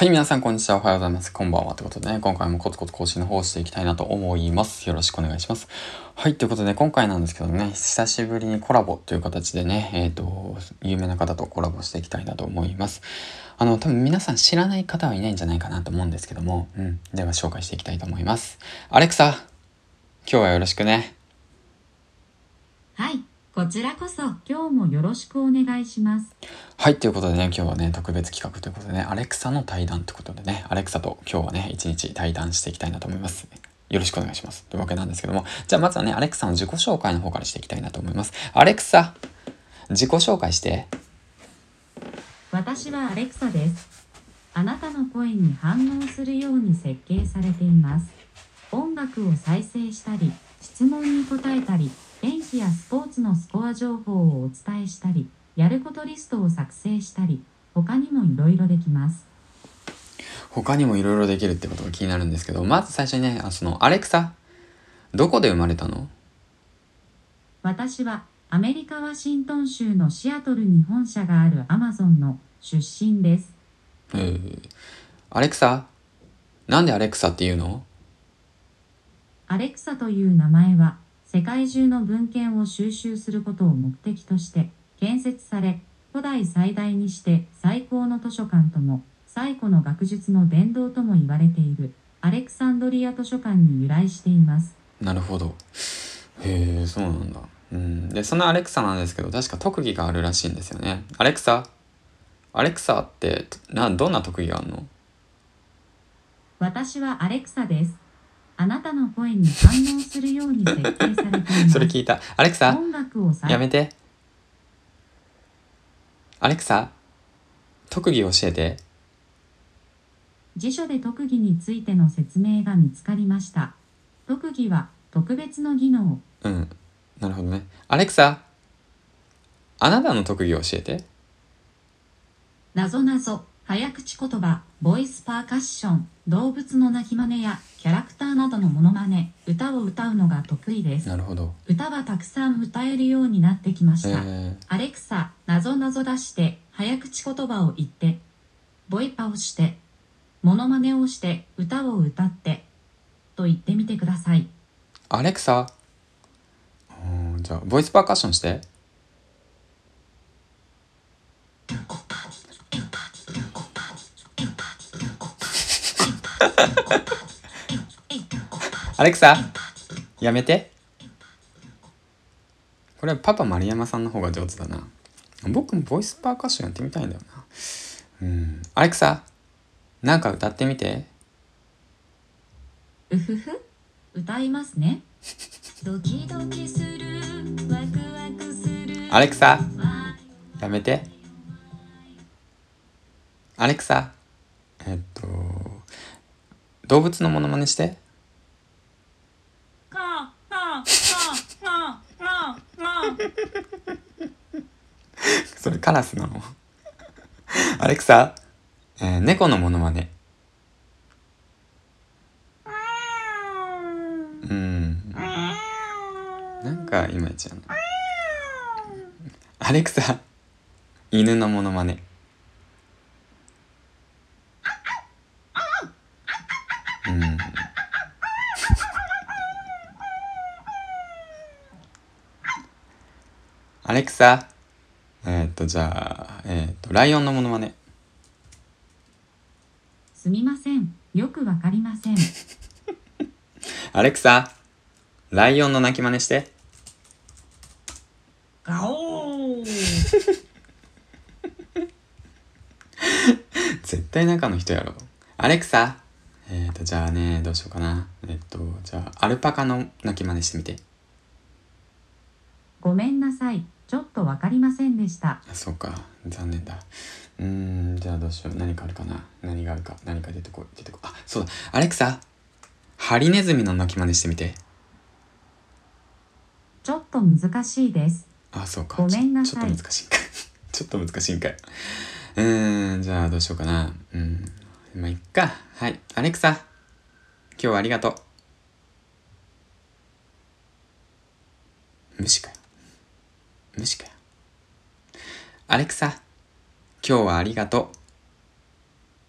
はい、皆さん、こんにちは。おはようございます。こんばんは。ということでね、今回もコツコツ更新の方をしていきたいなと思います。よろしくお願いします。はい、ということで、今回なんですけどね、久しぶりにコラボという形でね、えっ、と、有名な方とコラボしていきたいなと思います。あの、多分皆さん知らない方はいないんじゃないかなと思うんですけども、うん。では、紹介していきたいと思います。アレクサ、今日はよろしくね。はい、こちらこそ今日もよろしくお願いします。はい、ということでね、今日はね、特別企画ということでね、アレクサの対談ということでね、アレクサと今日はね、一日対談していきたいなと思います。よろしくお願いします。というわけなんですけども、じゃあまずはね、アレクサの自己紹介の方からしていきたいなと思います。アレクサ、自己紹介して。私はアレクサです。あなたの声に反応するように設計されています。音楽を再生したり、質問に答えたり、天気やスポーツのスコア情報をお伝えしたり、やることリストを作成したり、他にもいろいろできます。他にもいろいろできるってことが気になるんですけど、まず最初にね、あその、アレクサ、どこで生まれたの？私はアメリカ・ワシントン州のシアトルに本社があるアマゾンの出身です。えー、アレクサ、なんでアレクサって言うの？アレクサという名前は世界中の文献を収集することを目的として建設され古代最大にして最高の図書館とも最古の学術の殿堂とも言われているアレクサンドリア図書館に由来していますなるほど。へえ、そうなんだ。うん。で、そのアレクサなんですけど、確か特技があるらしいんですよね。アレクサ？アレクサって、な、どんな特技があるの？私はアレクサですあなたの声に反応するように設計されていますそれ聞いた。アレクサ音楽を再やめて。アレクサ特技教えて。辞書で特技についての説明が見つかりました特技は特別の技能うん。なるほどね。アレクサあなたの特技教えて。なぞなぞ、早口言葉、ボイスパーカッション、動物の鳴き真似やキャラクターなどのモノマネ、歌を歌うのが得意です。なるほど。歌はたくさん歌えるようになってきまえした。ー、アレクサ、なぞなぞ出して、早口言葉を言って、ボイパをして、モノマネをして、歌を歌って、と言ってみてください。アレクサ？うんじゃあ、ボイスパーカッションして。アレクサやめて。これはパパ丸山さんの方が上手だな。僕もボイスパーカッションやってみたいんだよな。うん。アレクサなんか歌ってみて。うふふ、歌いますね。ドキドキする、ワクワクする。アレクサやめて。アレクサえっと、動物のモノマネして。カーカーカーカーカーカーそれカラスなのアレクサ、えー猫のモノマネ。うん。なんかいまいちやな。アレクサ、犬のモノマネ。うん。アレクサ、えーっと、じゃあ、えーっと、ライオンのモノマネ。すみません。よくわかりません。アレクサ、ライオンの鳴き真似して。ガオー 絶対中の人やろ。アレクサ、えーっと、じゃあね、どうしようかな。えーっと、じゃあ、アルパカの鳴き真似してみて。ごめんなさい。ちょっとわかりませんでした。あ、そうか。残念だ。うーん、じゃあどうしよう。何かあるかな。何があるか。何か出てこい。出てこい。あ、そうだ。アレクサ、ハリネズミの鳴き真似してみて。ちょっと難しいです。あ、そうか。ごめんなさいちょっと難しいんかい。ちょっと難しいんかい。うーん、じゃあどうしようかな。うん。まあ、いっか。はい。アレクサ、今日はありがとう。無視かよ。無視かよ。アレクサ、今日はありがとう。